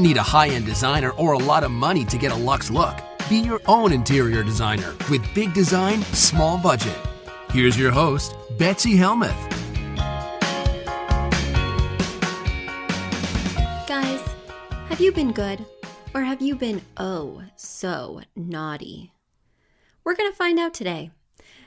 Don't need a high end designer or a lot of money to get a luxe look. Be your own interior designer with big design, small budget. Here's your host, Betsy Helmuth. Guys, have you been good? Or have you been oh so naughty? We're going to find out today.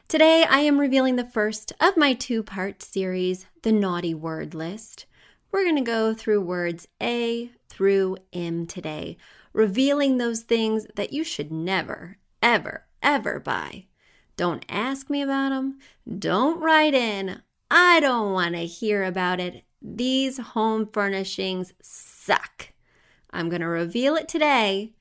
Today, I am revealing the first of my two part series, The Naughty Word List. We're going to go through words A through M today, revealing those things that you should never, ever, ever buy. Don't ask me about them. Don't write in. I don't want to hear about it. These home furnishings suck. I'm going to reveal it today.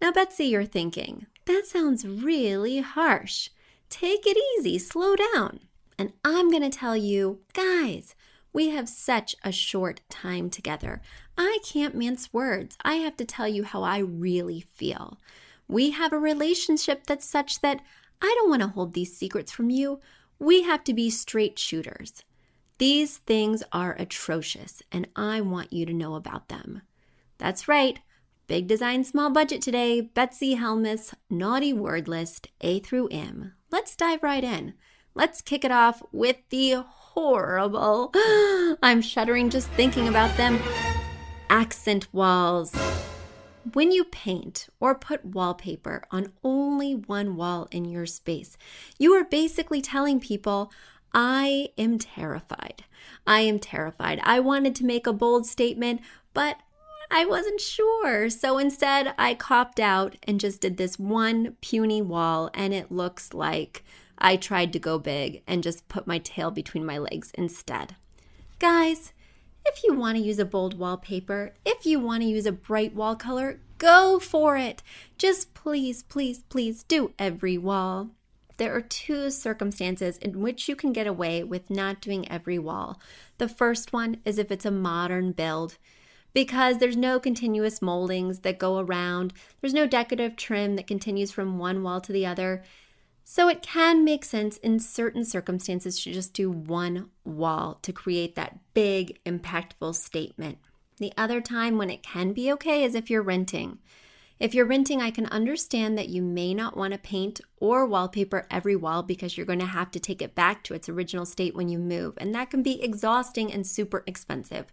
Now, Betsy, you're thinking, that sounds really harsh. Take it easy, slow down. And I'm going to tell you, guys, we have such a short time together. I can't mince words. I have to tell you how I really feel. We have a relationship that's such that I don't want to hold these secrets from you. We have to be straight shooters. These things are atrocious, and I want you to know about them. That's right. Big design, small budget today. Betsy Helmuth's naughty word list, A through M. Let's dive right in. Let's kick it off with the horrible. I'm shuddering just thinking about them. Accent walls. When you paint or put wallpaper on only one wall in your space, you are basically telling people, I am terrified. I am terrified. I wanted to make a bold statement, but I wasn't sure. So instead, I copped out and just did this one puny wall, and it looks like I tried to go big and just put my tail between my legs instead. Guys, if you want to use a bold wallpaper, if you want to use a bright wall color, go for it. Just please, please, please do every wall. There are two circumstances in which you can get away with not doing every wall. The first one is if it's a modern build because there's no continuous moldings that go around. There's no decorative trim that continues from one wall to the other. So it can make sense in certain circumstances to just do one wall to create that big, impactful statement. The other time when it can be okay is if you're renting. If you're renting, I can understand that you may not want to paint or wallpaper every wall because you're going to have to take it back to its original state when you move, and that can be exhausting and super expensive.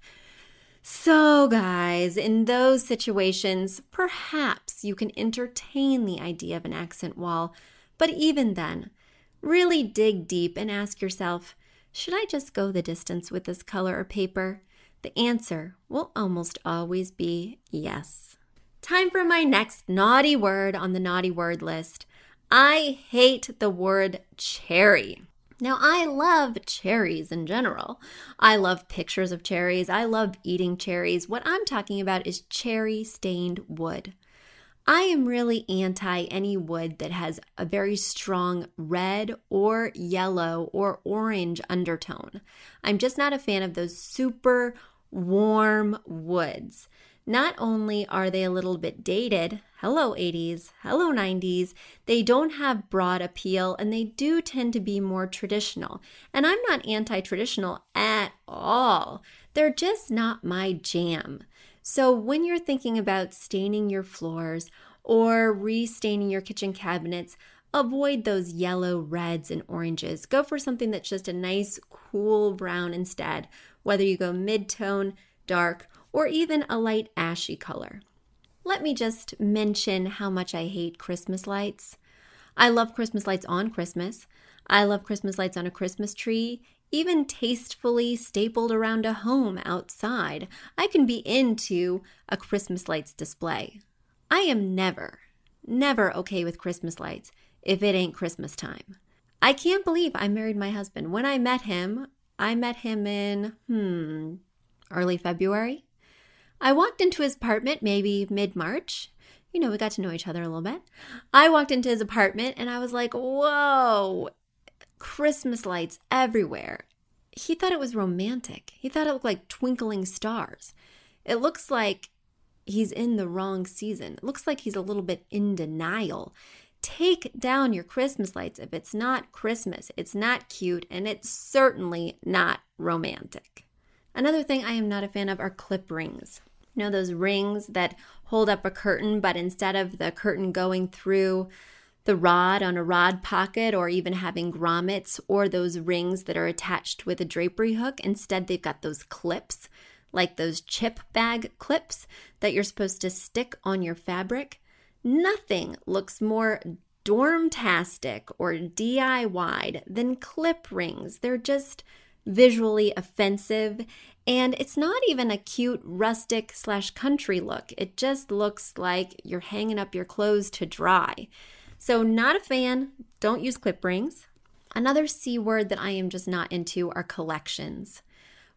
So, guys, in those situations, perhaps you can entertain the idea of an accent wall but even then, really dig deep and ask yourself should I just go the distance with this color or paper? The answer will almost always be yes. Time for my next naughty word on the naughty word list. I hate the word cherry. Now, I love cherries in general. I love pictures of cherries. I love eating cherries. What I'm talking about is cherry stained wood. I am really anti any wood that has a very strong red or yellow or orange undertone. I'm just not a fan of those super warm woods. Not only are they a little bit dated, hello 80s, hello 90s, they don't have broad appeal and they do tend to be more traditional. And I'm not anti traditional at all, they're just not my jam. So, when you're thinking about staining your floors or restaining your kitchen cabinets, avoid those yellow, reds, and oranges. Go for something that's just a nice, cool brown instead, whether you go mid tone, dark, or even a light ashy color. Let me just mention how much I hate Christmas lights. I love Christmas lights on Christmas. I love Christmas lights on a Christmas tree, even tastefully stapled around a home outside. I can be into a Christmas lights display. I am never, never okay with Christmas lights if it ain't Christmas time. I can't believe I married my husband. When I met him, I met him in, hmm, early February. I walked into his apartment maybe mid March. You know, we got to know each other a little bit. I walked into his apartment and I was like, whoa, Christmas lights everywhere. He thought it was romantic. He thought it looked like twinkling stars. It looks like he's in the wrong season. It looks like he's a little bit in denial. Take down your Christmas lights if it's not Christmas. It's not cute and it's certainly not romantic. Another thing I am not a fan of are clip rings. You know, those rings that hold up a curtain, but instead of the curtain going through the rod on a rod pocket or even having grommets or those rings that are attached with a drapery hook, instead they've got those clips, like those chip bag clips that you're supposed to stick on your fabric. Nothing looks more dormtastic or DIY'd than clip rings. They're just visually offensive. And it's not even a cute rustic slash country look. It just looks like you're hanging up your clothes to dry. So, not a fan. Don't use clip rings. Another C word that I am just not into are collections.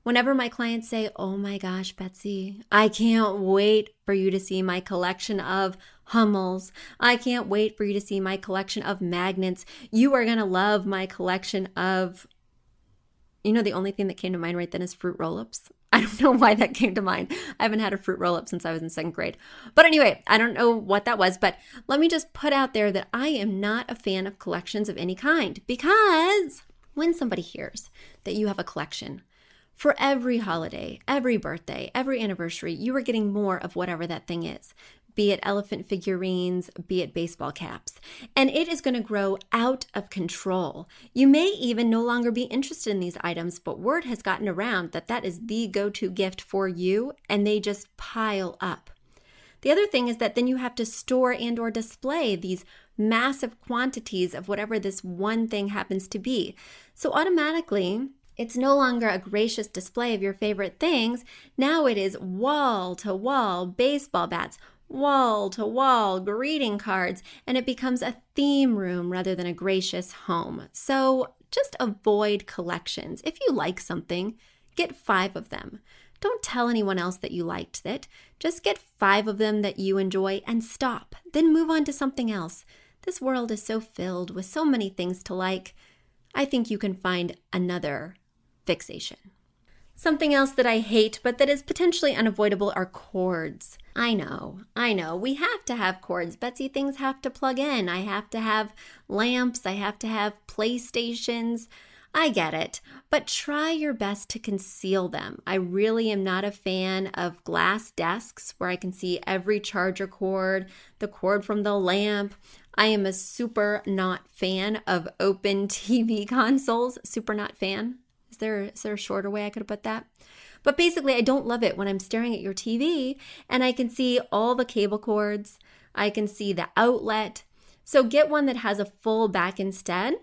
Whenever my clients say, Oh my gosh, Betsy, I can't wait for you to see my collection of Hummels. I can't wait for you to see my collection of magnets. You are going to love my collection of you know, the only thing that came to mind right then is fruit roll ups. I don't know why that came to mind. I haven't had a fruit roll up since I was in second grade. But anyway, I don't know what that was. But let me just put out there that I am not a fan of collections of any kind because when somebody hears that you have a collection, for every holiday, every birthday, every anniversary, you are getting more of whatever that thing is be it elephant figurines, be it baseball caps. And it is going to grow out of control. You may even no longer be interested in these items, but word has gotten around that that is the go to gift for you, and they just pile up. The other thing is that then you have to store and or display these massive quantities of whatever this one thing happens to be. So automatically, it's no longer a gracious display of your favorite things. Now it is wall to wall baseball bats, wall to wall greeting cards, and it becomes a theme room rather than a gracious home. So just avoid collections. If you like something, get five of them. Don't tell anyone else that you liked it. Just get five of them that you enjoy and stop. Then move on to something else. This world is so filled with so many things to like. I think you can find another fixation. Something else that I hate, but that is potentially unavoidable, are cords. I know, I know. We have to have cords. Betsy, things have to plug in. I have to have lamps. I have to have PlayStations. I get it, but try your best to conceal them. I really am not a fan of glass desks where I can see every charger cord, the cord from the lamp. I am a super not fan of open TV consoles. Super not fan there is there a shorter way I could have put that? But basically, I don't love it when I'm staring at your TV and I can see all the cable cords, I can see the outlet. So get one that has a full back instead,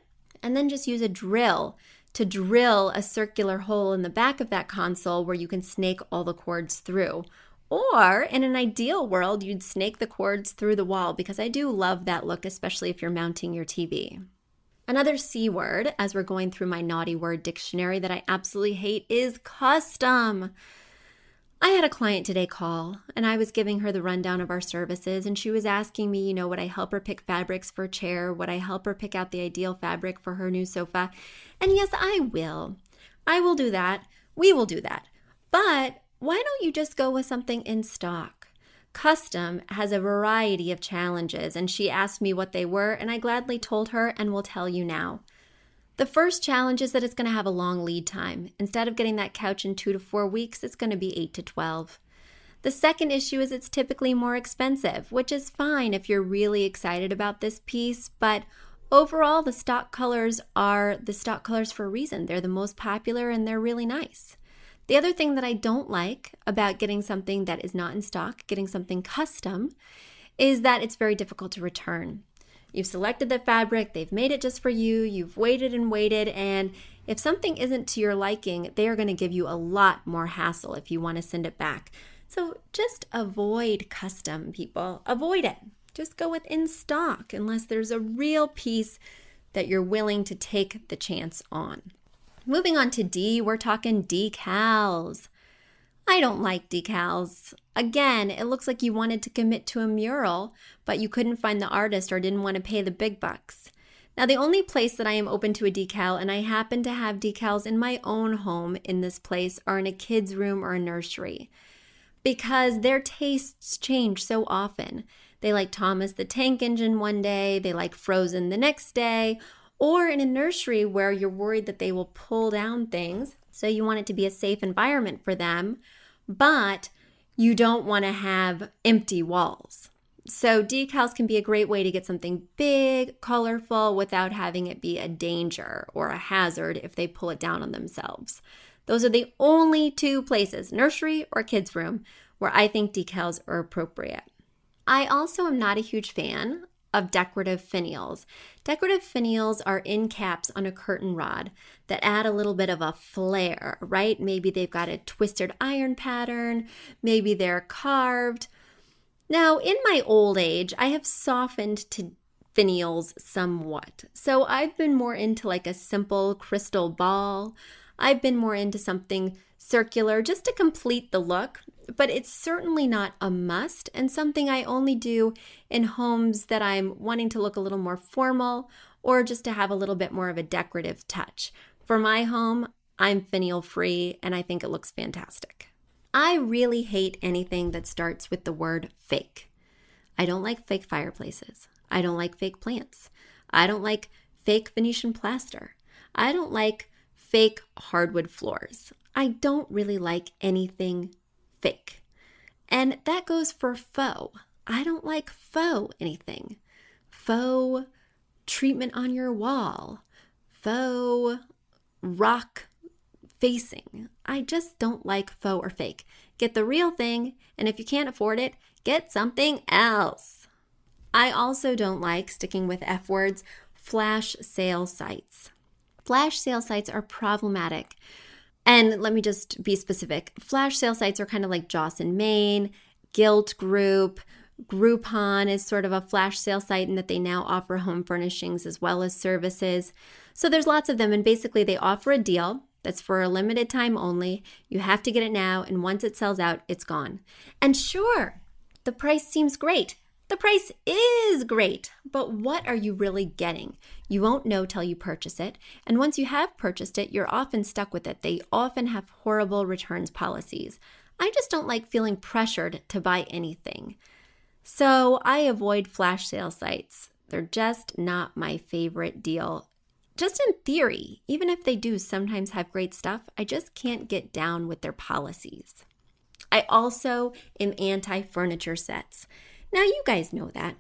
and then just use a drill to drill a circular hole in the back of that console where you can snake all the cords through. Or in an ideal world, you'd snake the cords through the wall because I do love that look, especially if you're mounting your TV. Another C word, as we're going through my naughty word dictionary that I absolutely hate, is custom. I had a client today call and I was giving her the rundown of our services and she was asking me, you know, would I help her pick fabrics for a chair? Would I help her pick out the ideal fabric for her new sofa? And yes, I will. I will do that. We will do that. But why don't you just go with something in stock? Custom has a variety of challenges, and she asked me what they were, and I gladly told her and will tell you now. The first challenge is that it's going to have a long lead time. Instead of getting that couch in two to four weeks, it's going to be eight to 12. The second issue is it's typically more expensive, which is fine if you're really excited about this piece, but overall, the stock colors are the stock colors for a reason. They're the most popular and they're really nice. The other thing that I don't like about getting something that is not in stock, getting something custom, is that it's very difficult to return. You've selected the fabric, they've made it just for you, you've waited and waited, and if something isn't to your liking, they are going to give you a lot more hassle if you want to send it back. So just avoid custom, people. Avoid it. Just go with in stock unless there's a real piece that you're willing to take the chance on. Moving on to D, we're talking decals. I don't like decals. Again, it looks like you wanted to commit to a mural, but you couldn't find the artist or didn't want to pay the big bucks. Now, the only place that I am open to a decal, and I happen to have decals in my own home in this place, are in a kid's room or a nursery because their tastes change so often. They like Thomas the Tank Engine one day, they like Frozen the next day, or in a nursery where you're worried that they will pull down things. So you want it to be a safe environment for them, but you don't want to have empty walls. So decals can be a great way to get something big, colorful, without having it be a danger or a hazard if they pull it down on themselves. Those are the only two places, nursery or kids' room, where I think decals are appropriate. I also am not a huge fan of decorative finials. Decorative finials are end caps on a curtain rod that add a little bit of a flair, right? Maybe they've got a twisted iron pattern, maybe they're carved. Now, in my old age, I have softened to finials somewhat. So I've been more into like a simple crystal ball. I've been more into something circular just to complete the look, but it's certainly not a must and something I only do in homes that I'm wanting to look a little more formal or just to have a little bit more of a decorative touch. For my home, I'm finial free and I think it looks fantastic. I really hate anything that starts with the word fake. I don't like fake fireplaces. I don't like fake plants. I don't like fake Venetian plaster. I don't like fake hardwood floors. I don't really like anything fake. And that goes for faux. I don't like faux anything. Faux treatment on your wall, faux rock facing. I just don't like faux or fake. Get the real thing, and if you can't afford it, get something else. I also don't like sticking with F words, flash sale sites. Flash sale sites are problematic. And let me just be specific flash sale sites are kind of like Joss and Main, Gilt Group, Groupon is sort of a flash sale site in that they now offer home furnishings as well as services. So there's lots of them, and basically they offer a deal that's for a limited time only. You have to get it now, and once it sells out, it's gone. And sure, the price seems great. The price is great, but what are you really getting? You won't know till you purchase it, and once you have purchased it, you're often stuck with it. They often have horrible returns policies. I just don't like feeling pressured to buy anything. So I avoid flash sale sites. They're just not my favorite deal. Just in theory, even if they do sometimes have great stuff, I just can't get down with their policies. I also am anti furniture sets. Now, you guys know that.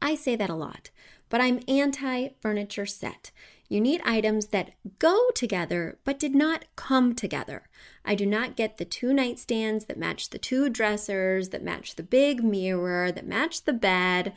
I say that a lot, but I'm anti furniture set. You need items that go together but did not come together. I do not get the two nightstands that match the two dressers, that match the big mirror, that match the bed.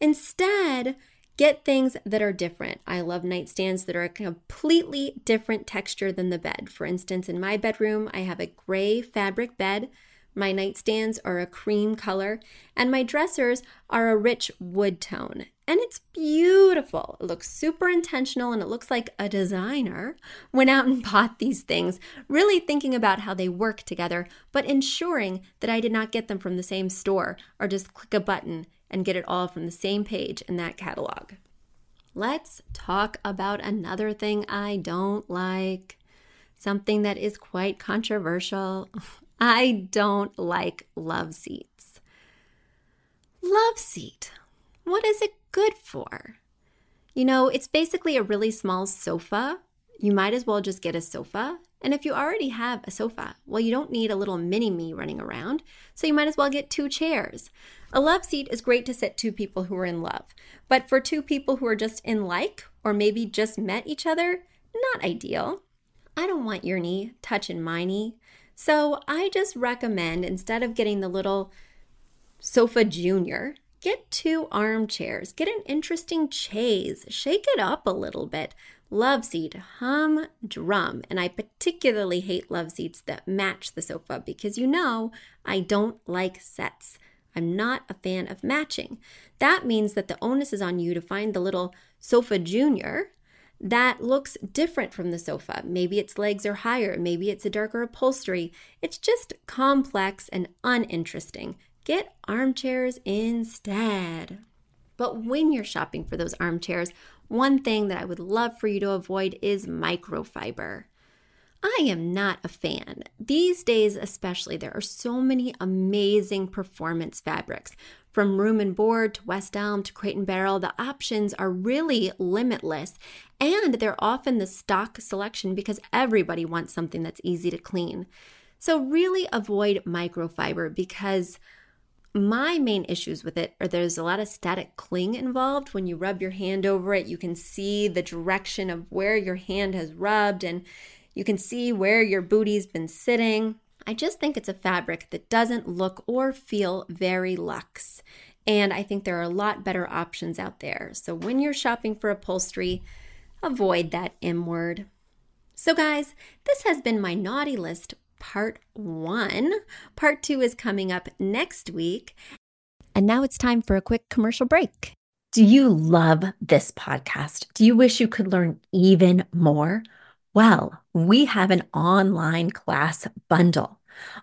Instead, get things that are different. I love nightstands that are a completely different texture than the bed. For instance, in my bedroom, I have a gray fabric bed my nightstands are a cream color, and my dressers are a rich wood tone. And it's beautiful. It looks super intentional and it looks like a designer went out and bought these things, really thinking about how they work together, but ensuring that I did not get them from the same store or just click a button and get it all from the same page in that catalog. Let's talk about another thing I don't like, something that is quite controversial. I don't like love seats. Love seat. What is it good for? You know, it's basically a really small sofa. you might as well just get a sofa. And if you already have a sofa, well, you don't need a little mini me running around, so you might as well get two chairs. A love seat is great to sit two people who are in love, but for two people who are just in like or maybe just met each other, not ideal. I don't want your knee touching my knee, so I just recommend instead of getting the little sofa junior, get two armchairs, get an interesting chaise, shake it up a little bit. Love seat, hum, drum. And I particularly hate love seats that match the sofa because you know I don't like sets. I'm not a fan of matching. That means that the onus is on you to find the little sofa junior that looks different from the sofa. Maybe its legs are higher, maybe it's a darker upholstery. It's just complex and uninteresting. Get armchairs instead. But when you're shopping for those armchairs, one thing that I would love for you to avoid is microfiber. I am not a fan. These days, especially, there are so many amazing performance fabrics. From Room and Board to West Elm to Crate and Barrel, the options are really limitless and they're often the stock selection because everybody wants something that's easy to clean. So, really avoid microfiber because my main issues with it are there's a lot of static cling involved. When you rub your hand over it, you can see the direction of where your hand has rubbed and you can see where your booty's been sitting. I just think it's a fabric that doesn't look or feel very luxe. And I think there are a lot better options out there. So when you're shopping for upholstery, avoid that M word. So, guys, this has been my naughty list part one. Part two is coming up next week. And now it's time for a quick commercial break. Do you love this podcast? Do you wish you could learn even more? Well, we have an online class bundle.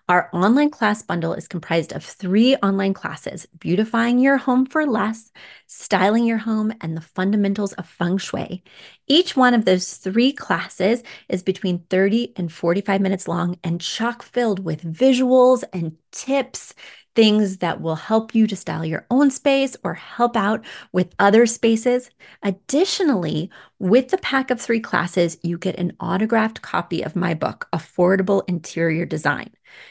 Our online class bundle is comprised of three online classes beautifying your home for less, styling your home, and the fundamentals of feng shui. Each one of those three classes is between 30 and 45 minutes long and chock filled with visuals and tips things that will help you to style your own space or help out with other spaces. Additionally, with the pack of three classes, you get an autographed copy of my book, Affordable Interior Design.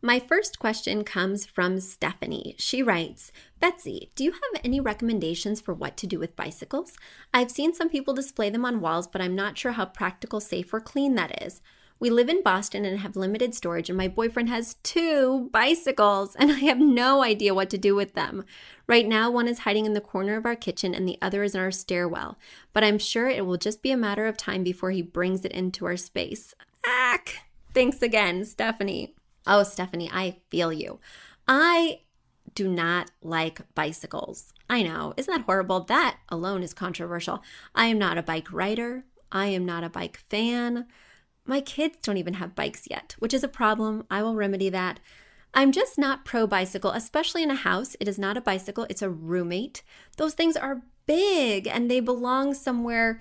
My first question comes from Stephanie. She writes Betsy, do you have any recommendations for what to do with bicycles? I've seen some people display them on walls, but I'm not sure how practical, safe, or clean that is. We live in Boston and have limited storage, and my boyfriend has two bicycles, and I have no idea what to do with them. Right now, one is hiding in the corner of our kitchen, and the other is in our stairwell, but I'm sure it will just be a matter of time before he brings it into our space. Ack! Thanks again, Stephanie. Oh, Stephanie, I feel you. I do not like bicycles. I know, isn't that horrible? That alone is controversial. I am not a bike rider. I am not a bike fan. My kids don't even have bikes yet, which is a problem. I will remedy that. I'm just not pro bicycle, especially in a house. It is not a bicycle, it's a roommate. Those things are big and they belong somewhere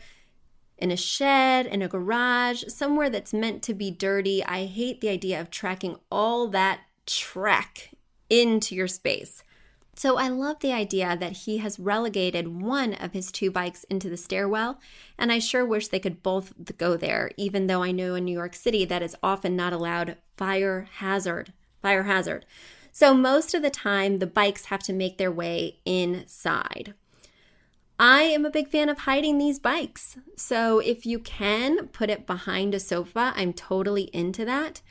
in a shed, in a garage, somewhere that's meant to be dirty. I hate the idea of tracking all that track into your space. So I love the idea that he has relegated one of his two bikes into the stairwell, and I sure wish they could both go there, even though I know in New York City that is often not allowed fire hazard. Fire hazard. So most of the time, the bikes have to make their way inside. I am a big fan of hiding these bikes. So if you can put it behind a sofa, I'm totally into that.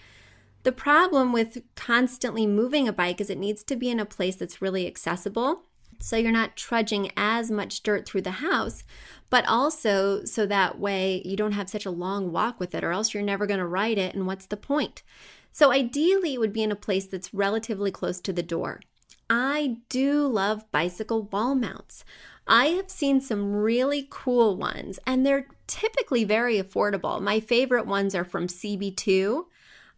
The problem with constantly moving a bike is it needs to be in a place that's really accessible. So you're not trudging as much dirt through the house, but also so that way you don't have such a long walk with it, or else you're never going to ride it. And what's the point? So ideally, it would be in a place that's relatively close to the door. I do love bicycle wall mounts. I have seen some really cool ones, and they're typically very affordable. My favorite ones are from CB2.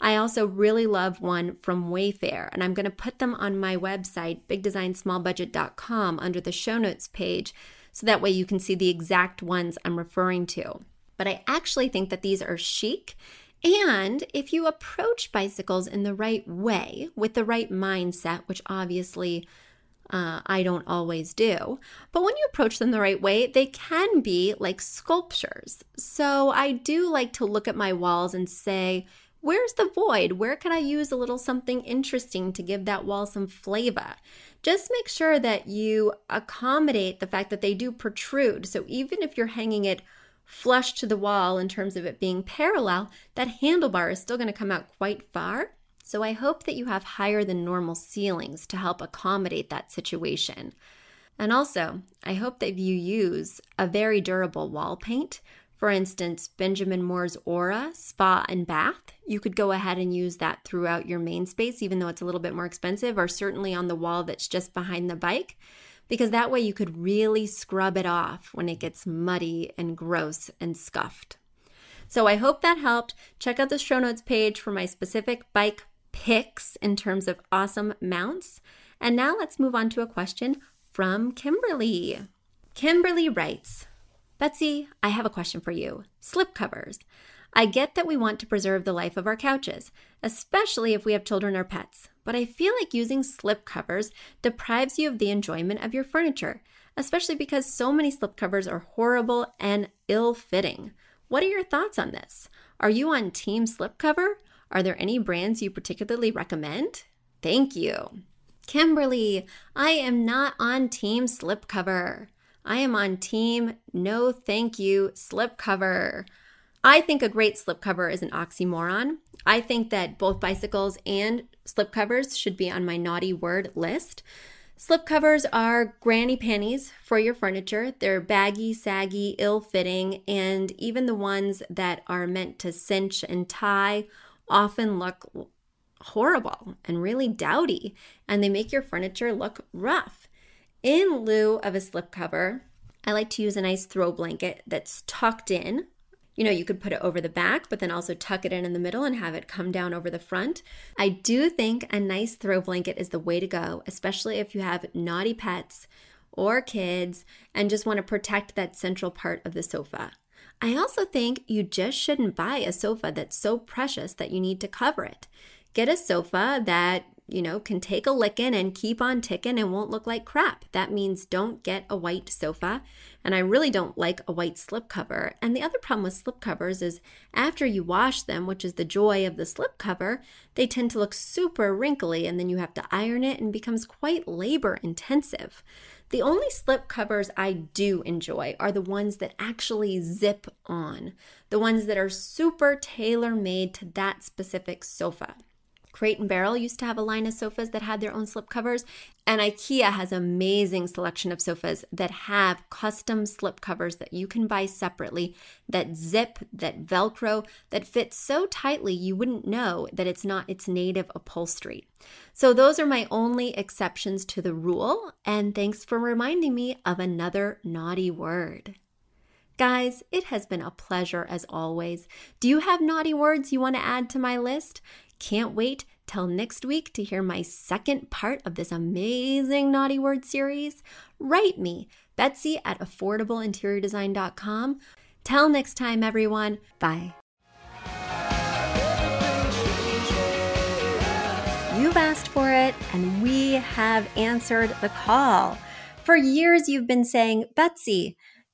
I also really love one from Wayfair, and I'm going to put them on my website, bigdesignsmallbudget.com, under the show notes page, so that way you can see the exact ones I'm referring to. But I actually think that these are chic. And if you approach bicycles in the right way, with the right mindset, which obviously uh, I don't always do. But when you approach them the right way, they can be like sculptures. So I do like to look at my walls and say, Where's the void? Where can I use a little something interesting to give that wall some flavor? Just make sure that you accommodate the fact that they do protrude. So even if you're hanging it flush to the wall in terms of it being parallel, that handlebar is still going to come out quite far. So I hope that you have higher than normal ceilings to help accommodate that situation. And also, I hope that you use a very durable wall paint. For instance, Benjamin Moore's Aura Spa and Bath. You could go ahead and use that throughout your main space, even though it's a little bit more expensive, or certainly on the wall that's just behind the bike, because that way you could really scrub it off when it gets muddy and gross and scuffed. So I hope that helped. Check out the show notes page for my specific bike picks in terms of awesome mounts. And now let's move on to a question from Kimberly. Kimberly writes Betsy, I have a question for you. Slip covers. I get that we want to preserve the life of our couches, especially if we have children or pets, but I feel like using slip covers deprives you of the enjoyment of your furniture, especially because so many slip covers are horrible and ill fitting. What are your thoughts on this? Are you on Team Slipcover are there any brands you particularly recommend? Thank you. Kimberly, I am not on Team Slipcover. I am on Team No Thank You Slipcover. I think a great slipcover is an oxymoron. I think that both bicycles and slipcovers should be on my naughty word list. Slipcovers are granny panties for your furniture. They're baggy, saggy, ill fitting, and even the ones that are meant to cinch and tie often look horrible and really dowdy, and they make your furniture look rough. In lieu of a slipcover, I like to use a nice throw blanket that's tucked in. You know, you could put it over the back, but then also tuck it in in the middle and have it come down over the front. I do think a nice throw blanket is the way to go, especially if you have naughty pets or kids and just want to protect that central part of the sofa. I also think you just shouldn't buy a sofa that's so precious that you need to cover it. Get a sofa that, you know, can take a licking and keep on ticking and won't look like crap. That means don't get a white sofa. And I really don't like a white slipcover. And the other problem with slipcovers is after you wash them, which is the joy of the slipcover, they tend to look super wrinkly and then you have to iron it and becomes quite labor intensive. The only slip covers I do enjoy are the ones that actually zip on, the ones that are super tailor made to that specific sofa. Crate and Barrel used to have a line of sofas that had their own slip covers, and IKEA has amazing selection of sofas that have custom slip covers that you can buy separately that zip, that velcro, that fit so tightly you wouldn't know that it's not its native upholstery. So those are my only exceptions to the rule, and thanks for reminding me of another naughty word. Guys, it has been a pleasure as always. Do you have naughty words you want to add to my list? Can't wait till next week to hear my second part of this amazing naughty word series. Write me, Betsy at affordableinteriordesign.com. Till next time, everyone. Bye. You've asked for it, and we have answered the call. For years, you've been saying, Betsy,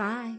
Bye.